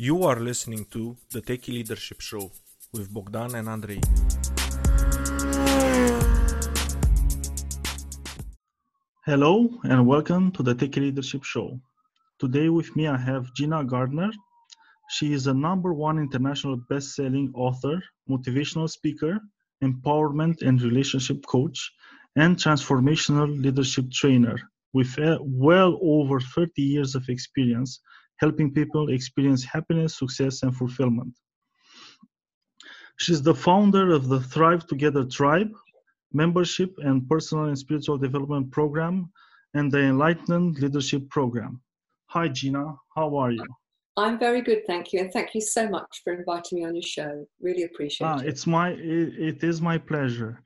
You are listening to the Techie Leadership Show with Bogdan and Andrei. Hello and welcome to the Techie Leadership Show. Today with me I have Gina Gardner. She is a number one international best-selling author, motivational speaker, empowerment and relationship coach, and transformational leadership trainer with uh, well over 30 years of experience helping people experience happiness, success, and fulfillment. She's the founder of the Thrive Together Tribe membership and personal and spiritual development program and the Enlightened Leadership Program. Hi, Gina. How are you? I'm very good, thank you, and thank you so much for inviting me on your show. Really appreciate ah, it. It's my it, it is my pleasure.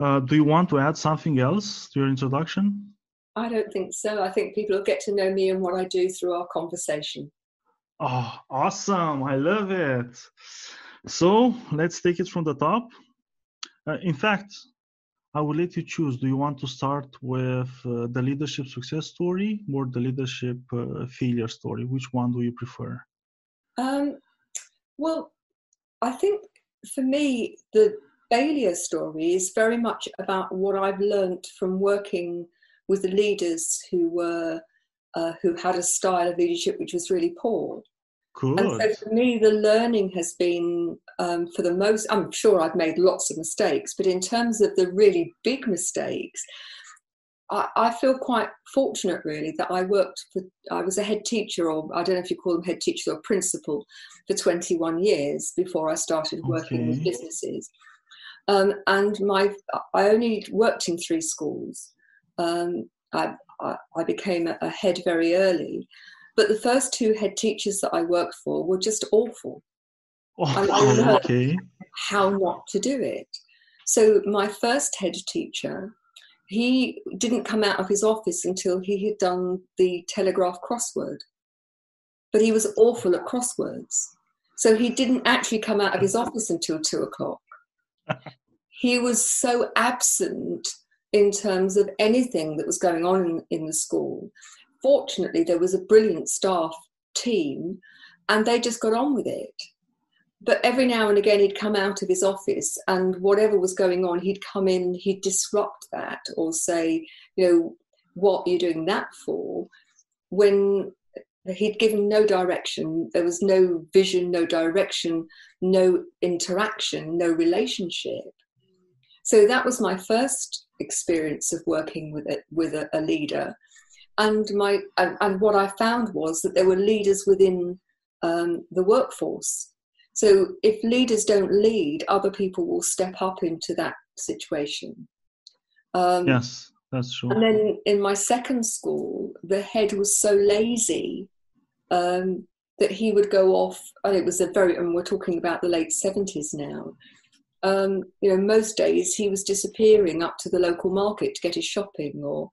Uh, do you want to add something else to your introduction? I don't think so. I think people will get to know me and what I do through our conversation. Oh, awesome. I love it. So let's take it from the top. Uh, in fact, I will let you choose. Do you want to start with uh, the leadership success story or the leadership uh, failure story? Which one do you prefer? Um, well, I think for me, the failure story is very much about what I've learned from working with the leaders who were uh, who had a style of leadership which was really poor. Good. And so for me, the learning has been, um, for the most, I'm sure I've made lots of mistakes, but in terms of the really big mistakes, I, I, feel quite fortunate really that I worked for, I was a head teacher, or I don't know if you call them head teacher or principal, for 21 years before I started working okay. with businesses. Um, and my, I only worked in three schools. Um, I, I, I, became a, a head very early, but the first two head teachers that I worked for were just awful. Oh, and I learned okay. how not to do it. So my first head teacher, he didn't come out of his office until he had done the Telegraph crossword. But he was awful at crosswords. So he didn't actually come out of his office until two o'clock. he was so absent in terms of anything that was going on in, in the school. Fortunately, there was a brilliant staff team and they just got on with it. But every now and again, he'd come out of his office and whatever was going on, he'd come in, he'd disrupt that or say, you know, what are you doing that for? When he'd given no direction, there was no vision, no direction, no interaction, no relationship. So that was my first experience of working with it with a, a leader. And my and, and, what i found was that there were leaders within um, the workforce. So if leaders don't lead other people will step up into that situation. Um, yes that's true. and then in my second school the head was so lazy um, that he would go off and it was a very and we're talking about the late 70s now um, you know, most days he was disappearing up to the local market to get his shopping or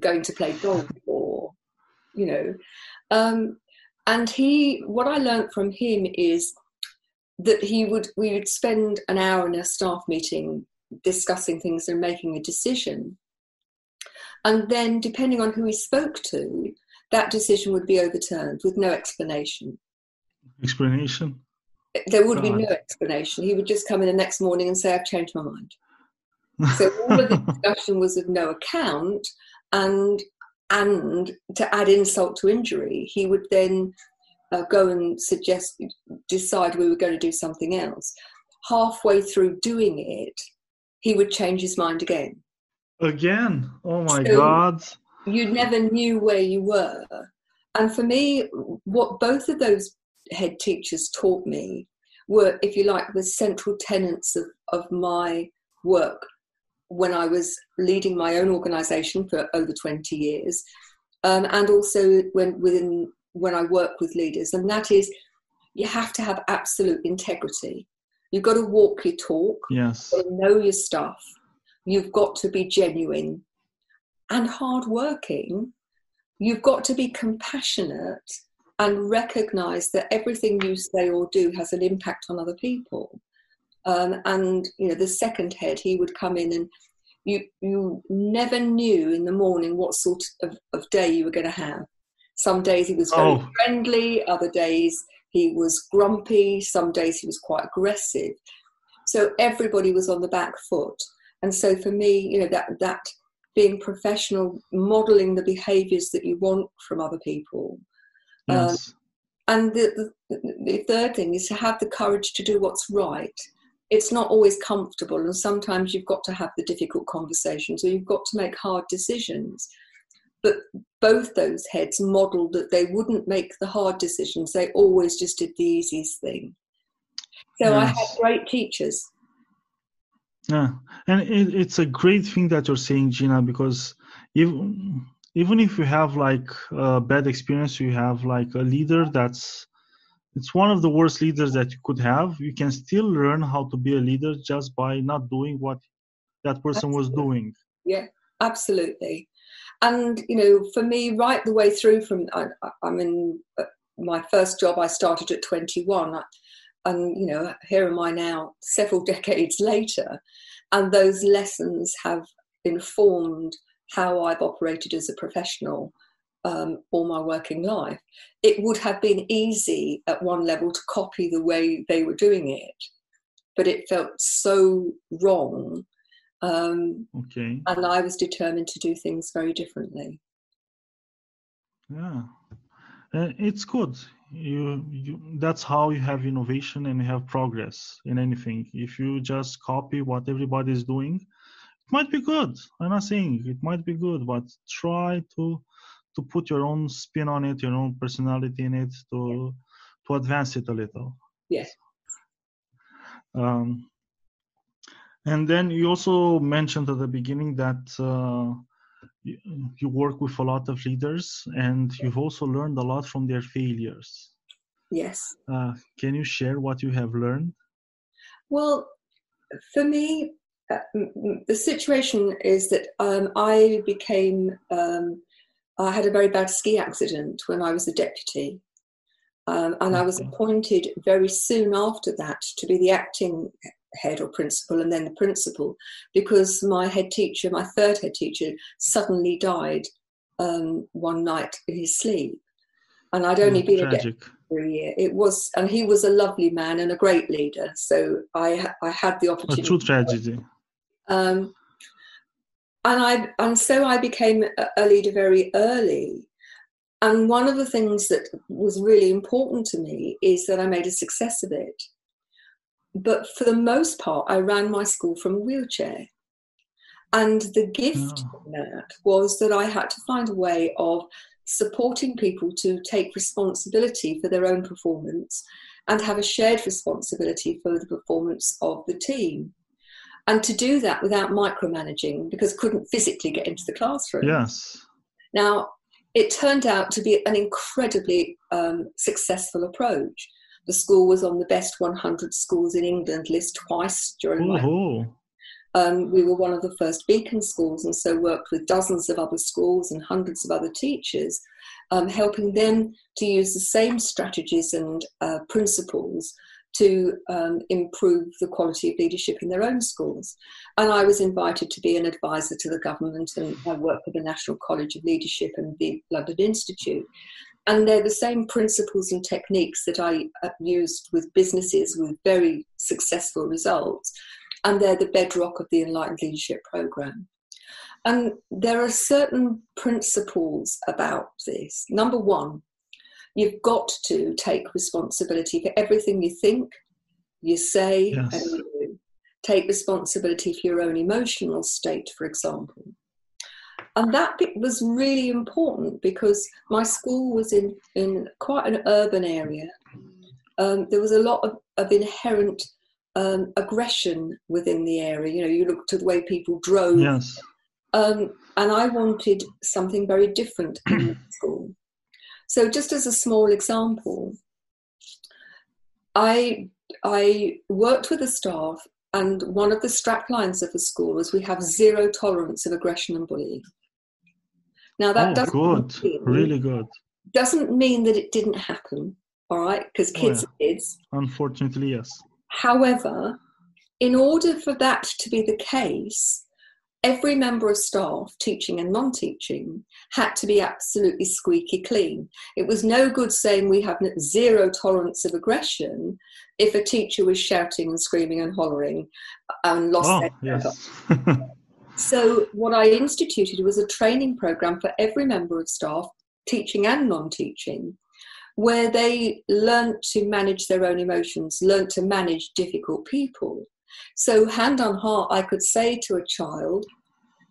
going to play golf or, you know. Um, and he, what I learned from him is that he would, we would spend an hour in a staff meeting discussing things and making a decision. And then, depending on who he spoke to, that decision would be overturned with no explanation. Explanation? There would be no explanation. He would just come in the next morning and say, I've changed my mind. so all of the discussion was of no account and and to add insult to injury, he would then uh, go and suggest, decide we were going to do something else. Halfway through doing it, he would change his mind again. Again? Oh my so God. You never knew where you were. And for me, what both of those head teachers taught me were, if you like, the central tenets of, of my work when I was leading my own organisation for over 20 years, um, and also when within when I work with leaders, and that is you have to have absolute integrity. You've got to walk your talk. Yes. know your stuff. You've got to be genuine and hardworking. You've got to be compassionate and recognize that everything you say or do has an impact on other people. Um, and you know, the second head, he would come in and you you never knew in the morning what sort of, of day you were going to have. Some days he was very oh. friendly, other days he was grumpy, some days he was quite aggressive. So everybody was on the back foot. And so for me, you know, that that being professional, modeling the behaviors that you want from other people. Um, yes. Um, and the, the, the third thing is to have the courage to do what's right. It's not always comfortable, and sometimes you've got to have the difficult conversations or you've got to make hard decisions. But both those heads modeled that they wouldn't make the hard decisions, they always just did the easiest thing. So yes. I had great teachers. Yeah, and it, it's a great thing that you're saying, Gina, because even even if you have like a bad experience, you have like a leader that's it's one of the worst leaders that you could have. You can still learn how to be a leader just by not doing what that person absolutely. was doing. Yeah, absolutely. And you know, for me, right the way through from I, I'm in uh, my first job. I started at 21 and you know here am i now several decades later and those lessons have informed how i've operated as a professional um, all my working life it would have been easy at one level to copy the way they were doing it but it felt so wrong um, okay. and i was determined to do things very differently. Yeah. Uh, it's good. You, you that's how you have innovation and you have progress in anything. If you just copy what everybody is doing might be good i'm not saying it might be good but try to to put your own spin on it your own personality in it to to advance it a little yes um, and then you also mentioned at the beginning that uh, you work with a lot of leaders and you've also learned a lot from their failures. Yes. Uh, can you share what you have learned? Well, for me, the situation is that um, I became, um, I had a very bad ski accident when I was a deputy. Um, and. I was appointed very soon after that to be the acting head or principal and then the principal because my head teacher, my third head teacher, suddenly died um, one night in his sleep. And I'd only oh, been tragic. a for a year. It was, and he was a lovely man and a great leader. So I, I had the opportunity. A true tragedy. Um, and I, and so I became a leader very early. And one of the things that was really important to me is that I made a success of it but for the most part, I ran my school from a wheelchair. And the gift oh. that was that I had to find a way of supporting people to take responsibility for their own performance and have a shared responsibility for the performance of the team. And to do that without micromanaging because couldn't physically get into the classroom. Yes. Now, it turned out to be an incredibly um, successful approach the school was on the best 100 schools in England list twice during my. Um, we were one of the first beacon schools, and so worked with dozens of other schools and hundreds of other teachers, um, helping them to use the same strategies and uh, principles to um, improve the quality of leadership in their own schools. And I was invited to be an advisor to the government, and I worked with the National College of Leadership and the London Institute and they're the same principles and techniques that I used with businesses with very successful results, and they're the bedrock of the Enlightened Leadership Program. And there are certain principles about this. Number one, you've got to take responsibility for everything you think, you say, yes. and you do. Take responsibility for your own emotional state, for example and that was really important because my school was in, in quite an urban area. Um, there was a lot of, of inherent um, aggression within the area. You know, you looked at the way people drove. Yes. Um, and I wanted something very different in the school. So, just as a small example, I I worked with the staff, and one of the strap lines of the school was we have zero tolerance of aggression and bullying. Now that oh, doesn't good, mean, really good. Doesn't mean that it didn't happen, all right? Because oh, kids oh, yeah. are kids. Unfortunately, yes. However, in order for that to be the case, every member of staff, teaching and non teaching, had to be absolutely squeaky clean. It was no good saying we have zero tolerance of aggression if a teacher was shouting and screaming and hollering and lost oh, their yes. So, what I instituted was a training program for every member of staff, teaching and non teaching, where they learnt to manage their own emotions, learnt to manage difficult people. So, hand on heart, I could say to a child,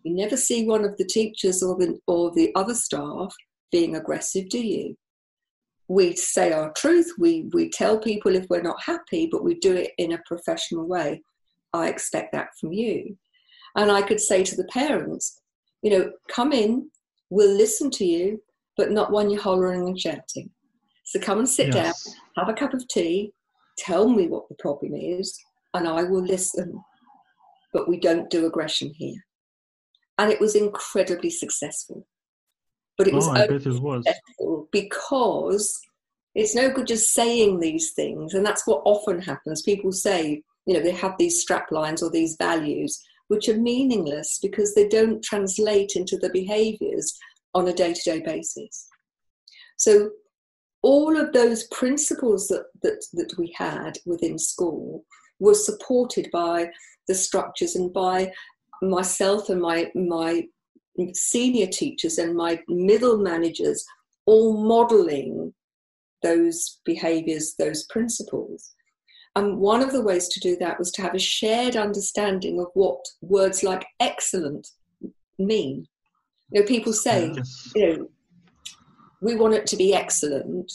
You never see one of the teachers or the, or the other staff being aggressive, do you? We say our truth, we, we tell people if we're not happy, but we do it in a professional way. I expect that from you. And I could say to the parents, you know, come in, we'll listen to you, but not when you're hollering and shouting. So come and sit yes. down, have a cup of tea, tell me what the problem is, and I will listen. But we don't do aggression here. And it was incredibly successful. But it was, oh, I bet it was. because it's no good just saying these things. And that's what often happens. People say, you know, they have these strap lines or these values, which are meaningless because they don't translate into the behaviors on a day to day basis. So, all of those principles that, that, that we had within school were supported by the structures and by myself and my, my senior teachers and my middle managers all modeling those behaviors, those principles. And one of the ways to do that was to have a shared understanding of what words like excellent mean. You know, people say, yes. you know, we want it to be excellent,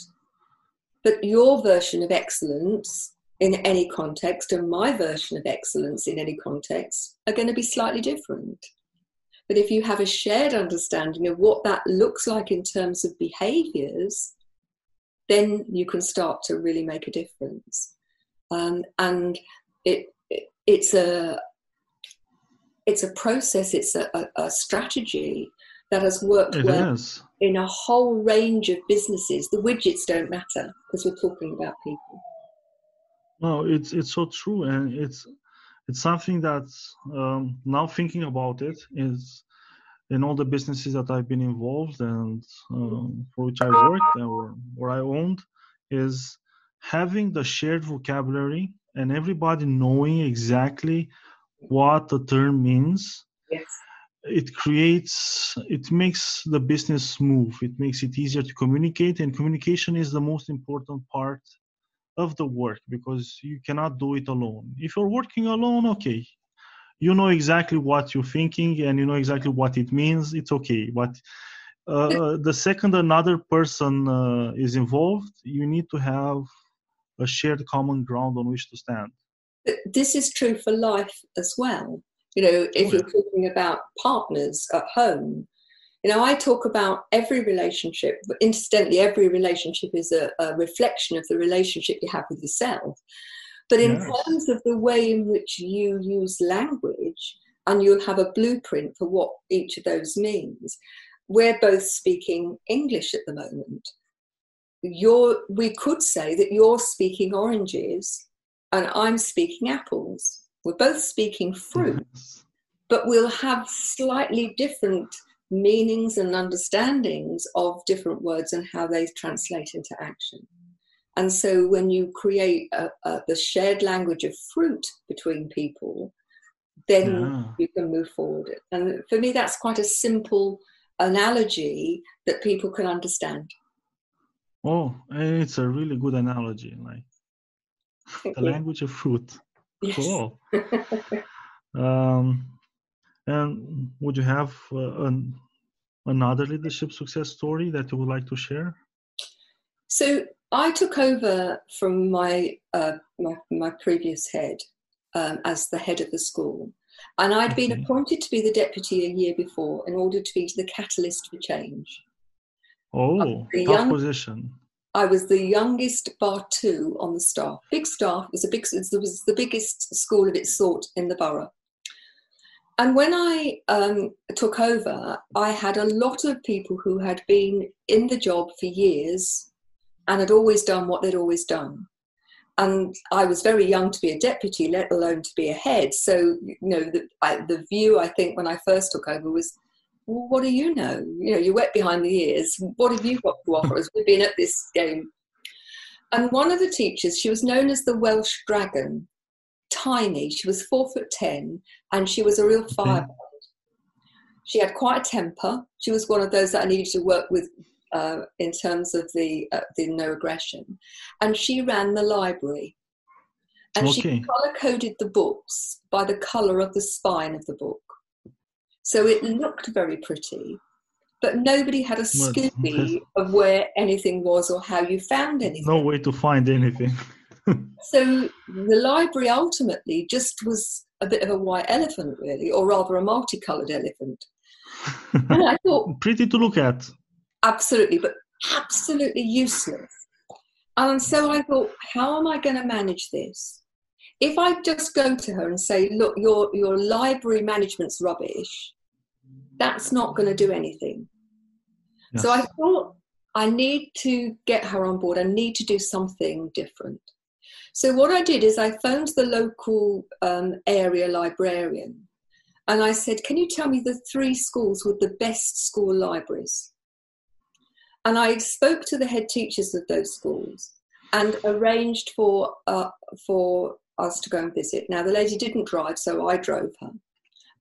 but your version of excellence in any context and my version of excellence in any context are going to be slightly different. But if you have a shared understanding of what that looks like in terms of behaviors, then you can start to really make a difference um, and it, it, it's a it's a process it's a, a, a strategy that has worked it well is. in a whole range of businesses the widgets don't matter because we're talking about people no it's it's so true and it's it's something that um, now thinking about it is in all the businesses that I've been involved and um, for which I worked or where I owned is having the shared vocabulary and everybody knowing exactly what the term means yes. it creates it makes the business move. it makes it easier to communicate and communication is the most important part of the work because you cannot do it alone if you're working alone okay you know exactly what you're thinking and you know exactly what it means it's okay but uh, the second another person uh, is involved you need to have a shared common ground on which to stand. This is true for life as well. You know, if oh, you're talking about partners at home, you know, I talk about every relationship, but incidentally, every relationship is a, a reflection of the relationship you have with yourself. But in yes. terms of the way in which you use language, and you'll have a blueprint for what each of those means, we're both speaking English at the moment you're we could say that you're speaking oranges and I'm speaking apples. We're both speaking fruit, but we'll have slightly different meanings and understandings of different words and how they translate into action. And so when you create a, a, the shared language of fruit between people, then yeah. you can move forward. And for me, that's quite a simple analogy that people can understand. Oh, it's a really good analogy. Like the language of fruit. Yes. Cool. um, and would you have uh, an, another leadership success story that you would like to share? So I took over from my uh, my, my, previous head um, as the head of the school, and i had okay. been appointed to be the deputy a year before in order to be the catalyst for change. Oh, tough young, position. I was the youngest bar two on the staff. Big staff it was a big. It was the biggest school of its sort in the borough. And when I um, took over, I had a lot of people who had been in the job for years and had always done what they'd always done. and I was very young to be a deputy, let alone to be a head. So, you know, the, I, the view I think when I first took over was, well, what do you know? You know, you're wet behind the ears. What have you got to offer us? We've been at this game. And one of the teachers, she was known as the Welsh Dragon, tiny. She was four foot ten, and she was a real firebird. She had quite a temper. She was one of those that I needed to work with uh, in terms of the uh, the no aggression, and she ran the library, and Okay. she color coded the books by the color of the spine of the book, so it looked very pretty, but nobody had a Scooby of where anything was or how you found anything. No way to find anything. So the library ultimately just was a bit of a white elephant, really, or rather a multicolored elephant. And I thought, Pretty to look at. absolutely, but absolutely useless. And so I thought, how am I going to manage this? If I just go to her and say, look, your, your library management's rubbish, that's not going to do anything. So I thought, I need to get her on board. I need to do something different. So what I did is I phoned the local um, area librarian and I said, Can you tell me the three schools with the best school libraries? And I spoke to the head teachers of those schools and arranged for, uh, for us to go and visit. Now, the lady didn't drive, so I drove her.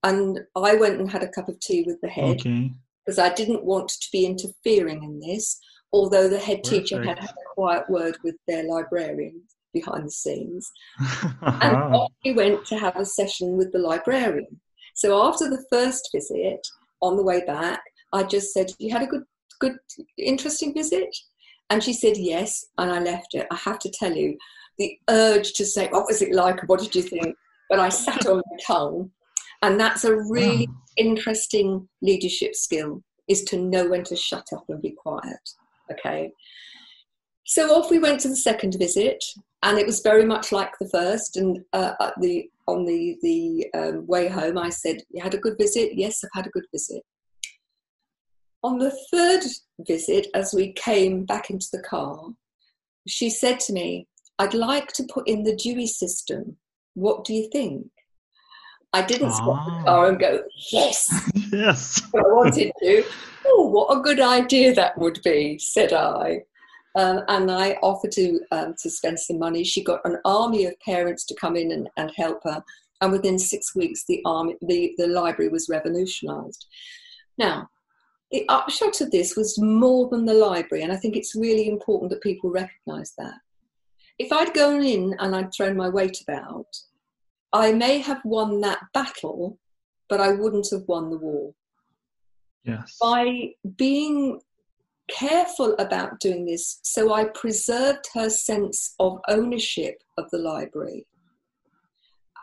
And I went and had a cup of tea with the head Okay. because I didn't want to be interfering in this, although the head teacher had Perfect. had a quiet word with their librarian behind the scenes. And we went to have a session with the librarian. So after the first visit, on the way back, I just said, "You had a good, good, interesting visit," and she said yes, and I left it. I have to tell you, the urge to say, "What was it like? What did you think?" But I sat on my tongue, and that's a really wow. interesting leadership skill is to know when to shut up and be quiet. Okay. So off we went to the second visit, and it was very much like the first. And uh, at the on the the um, way home, I said, "You had a good visit." Yes, I've had a good visit. On the third visit, as we came back into the car, she said to me, "I'd like to put in the Dewey system. What do you think?" I didn't stop Ah. the car and go, "Yes." yes. I wanted to. Oh, what a good idea that would be, said I. Um, and I offered to um, to spend some money. She got an army of parents to come in and, and help her. And within six weeks, the army, the, the library was revolutionised. Now, the upshot of this was more than the library, and I think it's really important that people recognise that. If I'd gone in and I'd thrown my weight about, I may have won that battle, but I wouldn't have won the war Yes. by being careful about doing this, so I preserved her sense of ownership of the library.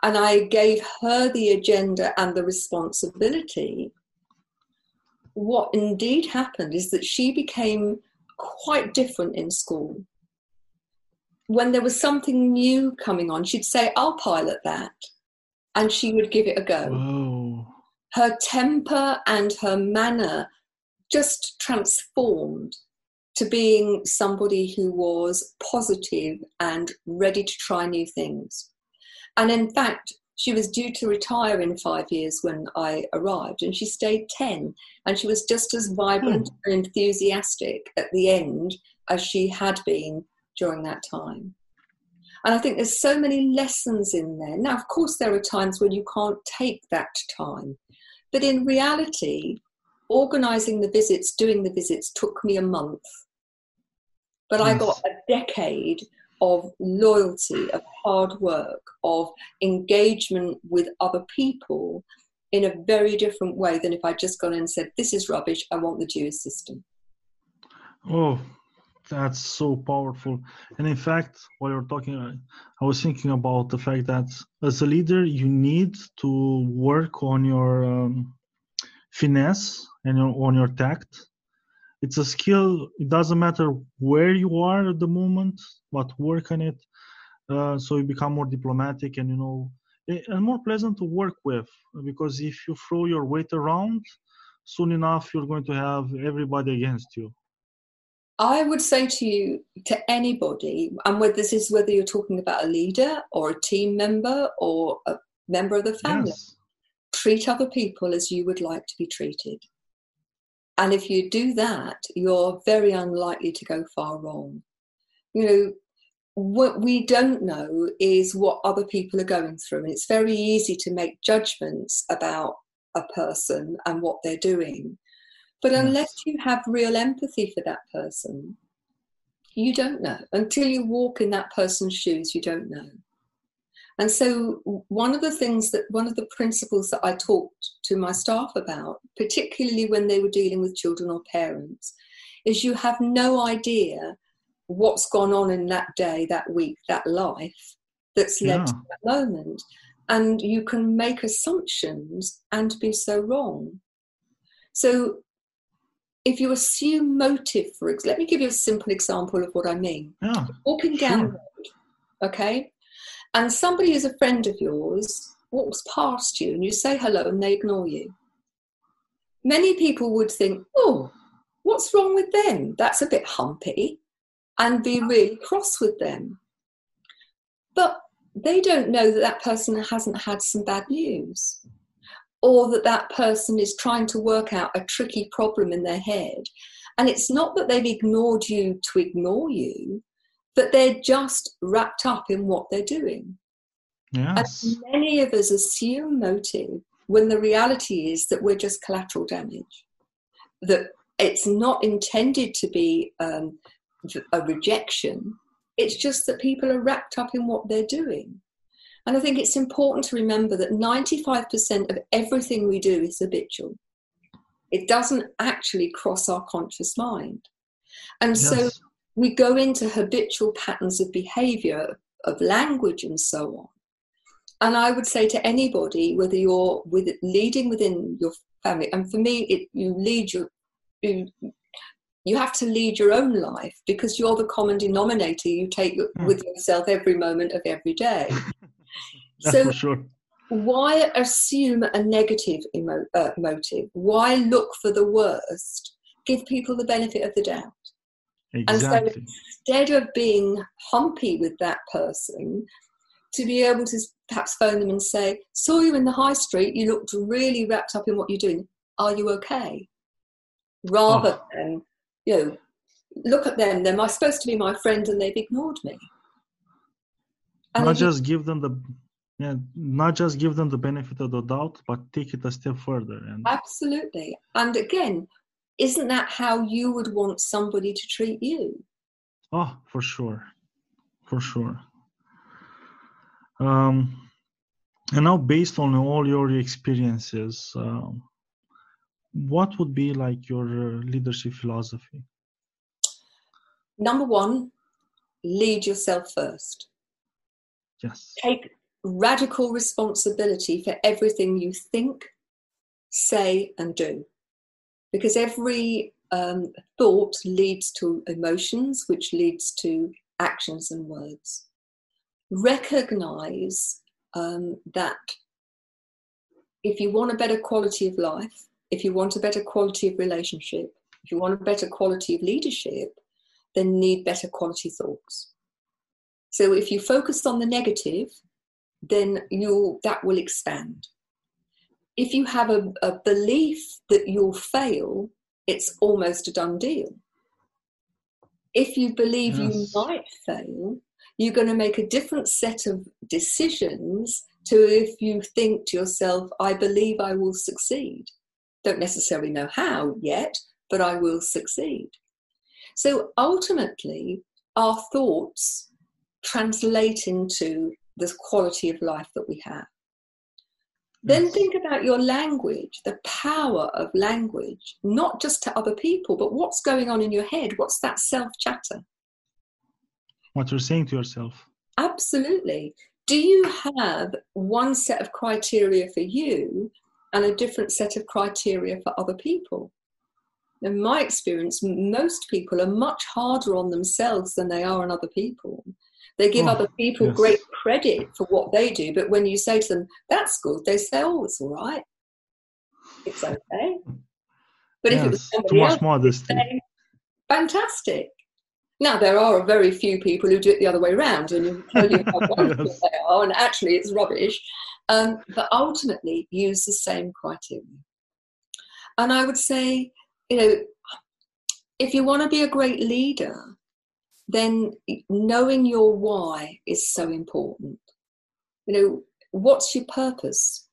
And I gave her the agenda and the responsibility. What indeed happened is that she became quite different in school. When there was something new coming on, she'd say, I'll pilot that. And she would give it a go Whoa. her temper and her manner just transformed to being somebody who was positive and ready to try new things. And in fact, she was due to retire in five years when I arrived, and she stayed 10. And she was just as vibrant hmm. and enthusiastic at the end as she had been during that time. And I think there's so many lessons in there. Now, of course, there are times when you can't take that time. But in reality, organizing the visits, doing the visits took me a month. But I got a decade of loyalty, of hard work, of engagement with other people in a very different way than if I'd just gone in and said, This is rubbish, I want the Dewey system. Oh, that's so powerful. And in fact, while you're talking, I, I was thinking about the fact that as a leader, you need to work on your um, finesse and on your tact. It's a skill. It doesn't matter where you are at the moment, but work on it uh, so you become more diplomatic and you know and more pleasant to work with. Because if you throw your weight around, soon enough you're going to have everybody against you. I would say to you, to anybody, and whether this is whether you're talking about a leader or a team member or a member of the family, Yes. treat other people as you would like to be treated. And if you do that, you're very unlikely to go far wrong. You know, what we don't know is what other people are going through. And it's very easy to make judgments about a person and what they're doing. But unless you have real empathy for that person, you don't know. Until you walk in that person's shoes, you don't know. And so, one of the things that, one of the principles that I talked to my staff about, particularly when they were dealing with children or parents, is you have no idea what's gone on in that day, that week, that life that's led to that moment. And you can make assumptions and be so wrong. So, if you assume motive, for example, let me give you a simple example of what I mean Yeah. walking down Sure. the road, okay, and somebody who's a friend of yours walks past you and you say hello and they ignore you. Many people would think, oh, what's wrong with them? That's a bit humpy, and be really cross with them. But they don't know that that person hasn't had some bad news or that that person is trying to work out a tricky problem in their head. And it's not that they've ignored you to ignore you, but they're just wrapped up in what they're doing. Yes. And many of us assume motive when the reality is that we're just collateral damage, that it's not intended to be um, a rejection, it's just that people are wrapped up in what they're doing. And I think it's important to remember that 95% of everything we do is habitual. It doesn't actually cross our conscious mind. And so Yes. We go into habitual patterns of behavior, of language, and so on. And I would say to anybody, whether you're with leading within your family, and for me, it, you lead your, you, you have to lead your own life because you're the common denominator you take Hmm. with yourself every moment of every day. So for sure. why assume a negative emo- uh, motive? Why look for the worst? Give people the benefit of the doubt. And so instead of being humpy with that person, to be able to perhaps phone them and say, Saw you in the high street, you looked really wrapped up in what you're doing. Are you okay? Rather Oh. than, you know, look at them, they're my, supposed to be my friend and they've ignored me. And not just give them the yeah, not just give them the benefit of the doubt, but take it a step further. And Absolutely. And again, isn't that how you would want somebody to treat you? oh, for sure, for sure. Um, and now, based on all your experiences, um, what would be like your uh, leadership philosophy? Number one, lead yourself first. Yes. Take radical responsibility for everything you think, say, and do. Because every um, thought leads to emotions, which leads to actions and words. Recognize um, that if you want a better quality of life, if you want a better quality of relationship, if you want a better quality of leadership, then need better quality thoughts. So if you focus on the negative, then you'll that will expand. If you have a, a belief that you'll fail, it's almost a done deal. If you believe Yes. you might fail, you're going to make a different set of decisions to if you think to yourself, I believe I will succeed. Don't necessarily know how yet, but I will succeed. So ultimately, our thoughts translate into the quality of life that we have. Then think about your language, the power of language, not just to other people, but what's going on in your head. What's that self chatter? What you're saying to yourself. Absolutely. Do you have one set of criteria for you and a different set of criteria for other people? In my experience, most people are much harder on themselves than they are on other people. They give Oh, other people yes. great credit for what they do, but when you say to them, that's good, they say, oh, it's all right. It's okay. But if it was Yes, somebody else, modesty. say, fantastic. Now, there are very few people who do it the other way around and you tell you how wonderful yes. they are, and actually it's rubbish. Um, but ultimately, use the same criteria. And I would say, you know, if you want to be a great leader, then knowing your why is so important. You know, what's your purpose?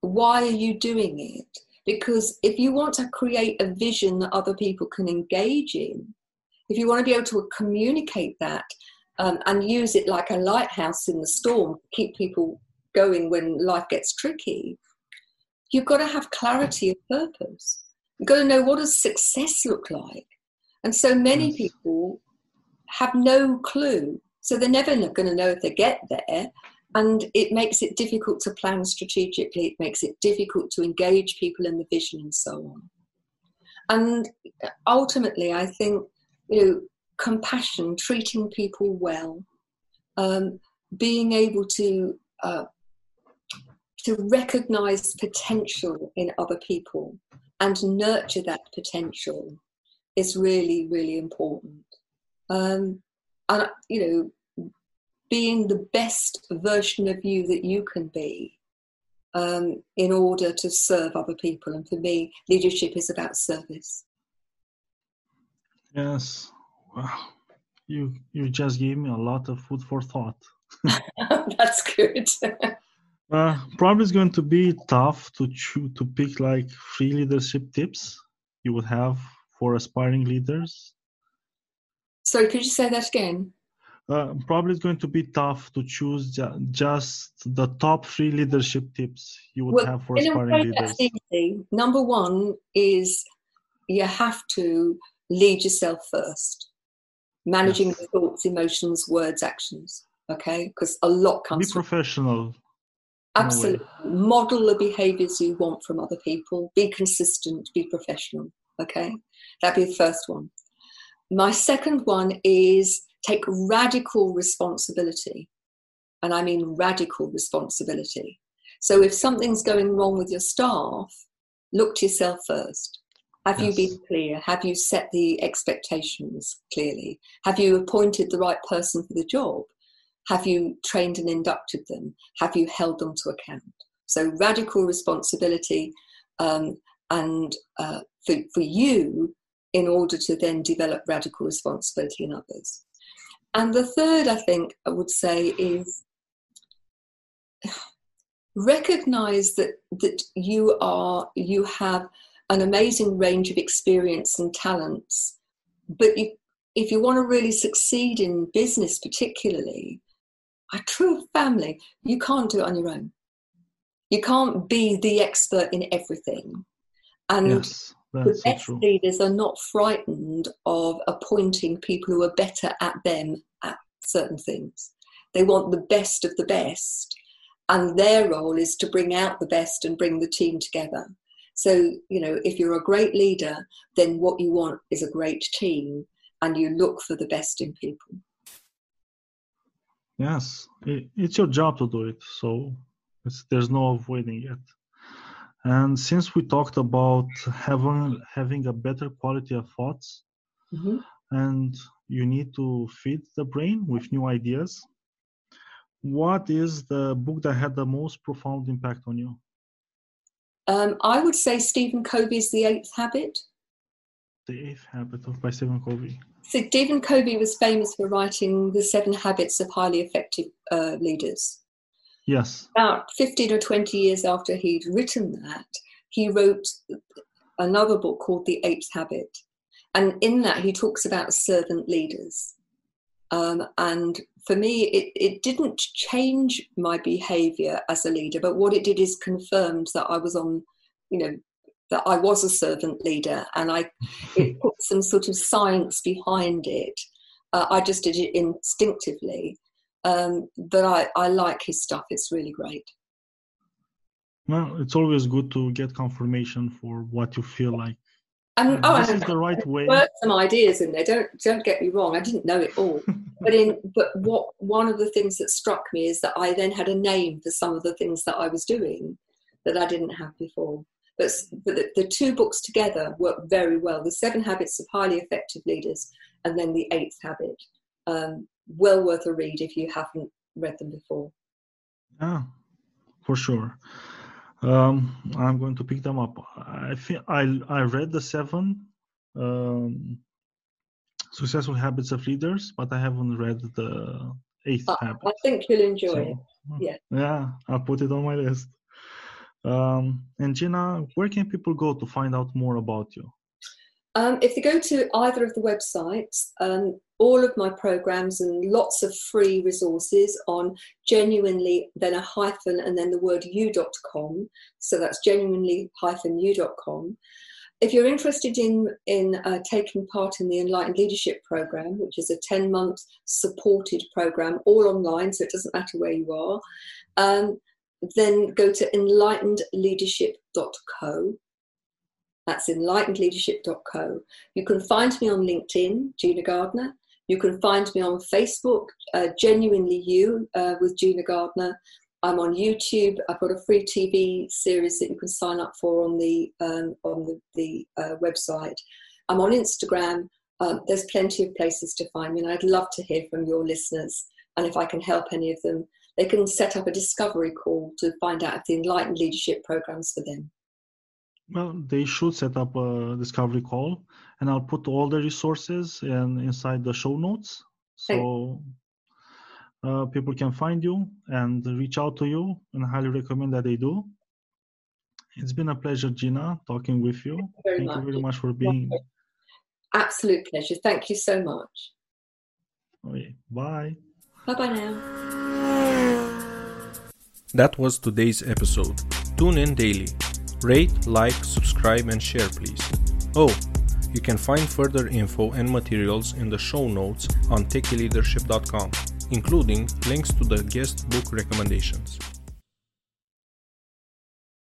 Why are you doing it? Because if you want to create a vision that other people can engage in, if you want to be able to communicate that um, and use it like a lighthouse in the storm, keep people going when life gets tricky, you've got to have clarity of purpose. You've got to know what does success look like. And so many people have no clue. So they're never going to know if they get there. And it makes it difficult to plan strategically. It makes it difficult to engage people in the vision and so on. And ultimately, I think, you know, compassion, treating people well, um, being able to uh, to recognize potential in other people and nurture that potential is really, really important. Um, and, you know, being the best version of you that you can be um, in order to serve other people. And for me, leadership is about service. Yes. Wow. You, you just gave me a lot of food for thought. That's good. uh, probably it's going to be tough to choose to pick like three leadership tips you would have for aspiring leaders? Sorry, could you say that again? Uh, probably it's going to be tough to choose ju- just the top three leadership tips you would well, have for aspiring leaders. Number one is you have to lead yourself first, managing yes. thoughts, emotions, words, actions. Okay, because a lot comes. Be professional. Absolutely. Model the behaviors you want from other people. Be consistent. Be professional. Okay, that'd be the first one. My second one is take radical responsibility. And I mean radical responsibility. So if something's going wrong with your staff, look to yourself first. Have yes. you been clear? Have you set the expectations clearly? Have you appointed the right person for the job? Have you trained and inducted them? Have you held them to account? So, radical responsibility um, and uh, for, for you in order to then develop radical responsibility in others. And the third, I think, I would say is recognize that that you are you have an amazing range of experience and talents, but you, if you want to really succeed in business, particularly, a true family, you can't do it on your own. You can't be the expert in everything. And yes, the best so leaders are not frightened of appointing people who are better at them at certain things. They want the best of the best, and their role is to bring out the best and bring the team together. So, you know, if you're a great leader, then what you want is a great team, and you look for the best in people. Yes, it's your job to do it, so there's no avoiding it. And since we talked about having having a better quality of thoughts, mm-hmm. and you need to feed the brain with new ideas, what is the book that had the most profound impact on you? Um, I would say Stephen Covey's The Eighth Habit. The Eighth Habit of by Stephen Covey. So Stephen Covey was famous for writing The Seven Habits of Highly Effective uh, Leaders. Yes. About 15 or 20 years after he'd written that, he wrote another book called The Eighth Habit. And in that, he talks about servant leaders. Um, and for me, it, it didn't change my behavior as a leader, but what it did is confirmed that I was on, you know, that I was a servant leader and I it put some sort of science behind it. Uh, I just did it instinctively. Um, but I, I like his stuff. It's really great. Well, it's always good to get confirmation for what you feel like. And oh, this is the right way. Some ideas in there. Don't don't get me wrong. I didn't know it all, but in but what one of the things that struck me is that I then had a name for some of the things that I was doing that I didn't have before. But, but the, the two books together work very well. The Seven Habits of Highly Effective Leaders and then the Eighth Habit. Um, well worth a read if you haven't read them before. Yeah, for sure. Um, I'm going to pick them up. I think I I read the seven um, successful habits of leaders, but I haven't read the eighth Uh, habit. I think you'll enjoy So, it. yeah. Yeah, I'll put it on my list. Um, and Gina, where can people go to find out more about you? Um, if they go to either of the websites, um, all of my programs and lots of free resources on genuinely, then a hyphen, and then the word you.com. So that's genuinely hyphen you.com. If you're interested in, in uh, taking part in the Enlightened Leadership Program, which is a 10 month supported program, all online, so it doesn't matter where you are, um, then go to enlightenedleadership.co. That's enlightenedleadership.co. You can find me on LinkedIn, Gina Gardner. You can find me on Facebook, uh, Genuinely You uh, with Gina Gardner. I'm on YouTube. I've got a free TV series that you can sign up for on the um, on the, the uh, website. I'm on Instagram. Um, there's plenty of places to find me, and I'd love to hear from your listeners. And if I can help any of them, they can set up a discovery call to find out if the Enlightened Leadership programs for them. Well, they should set up a discovery call, and I'll put all the resources in, inside the show notes, so uh, people can find you and reach out to you. And I highly recommend that they do. It's been a pleasure, Gina, talking with you. very Thank much. you very much for being. Absolute pleasure. Thank you so much. Okay, bye. Bye bye now. That was today's episode. Tune in daily. Rate, like, subscribe, and share, please. Oh, you can find further info and materials in the show notes on techyleadership.com, including links to the guest book recommendations.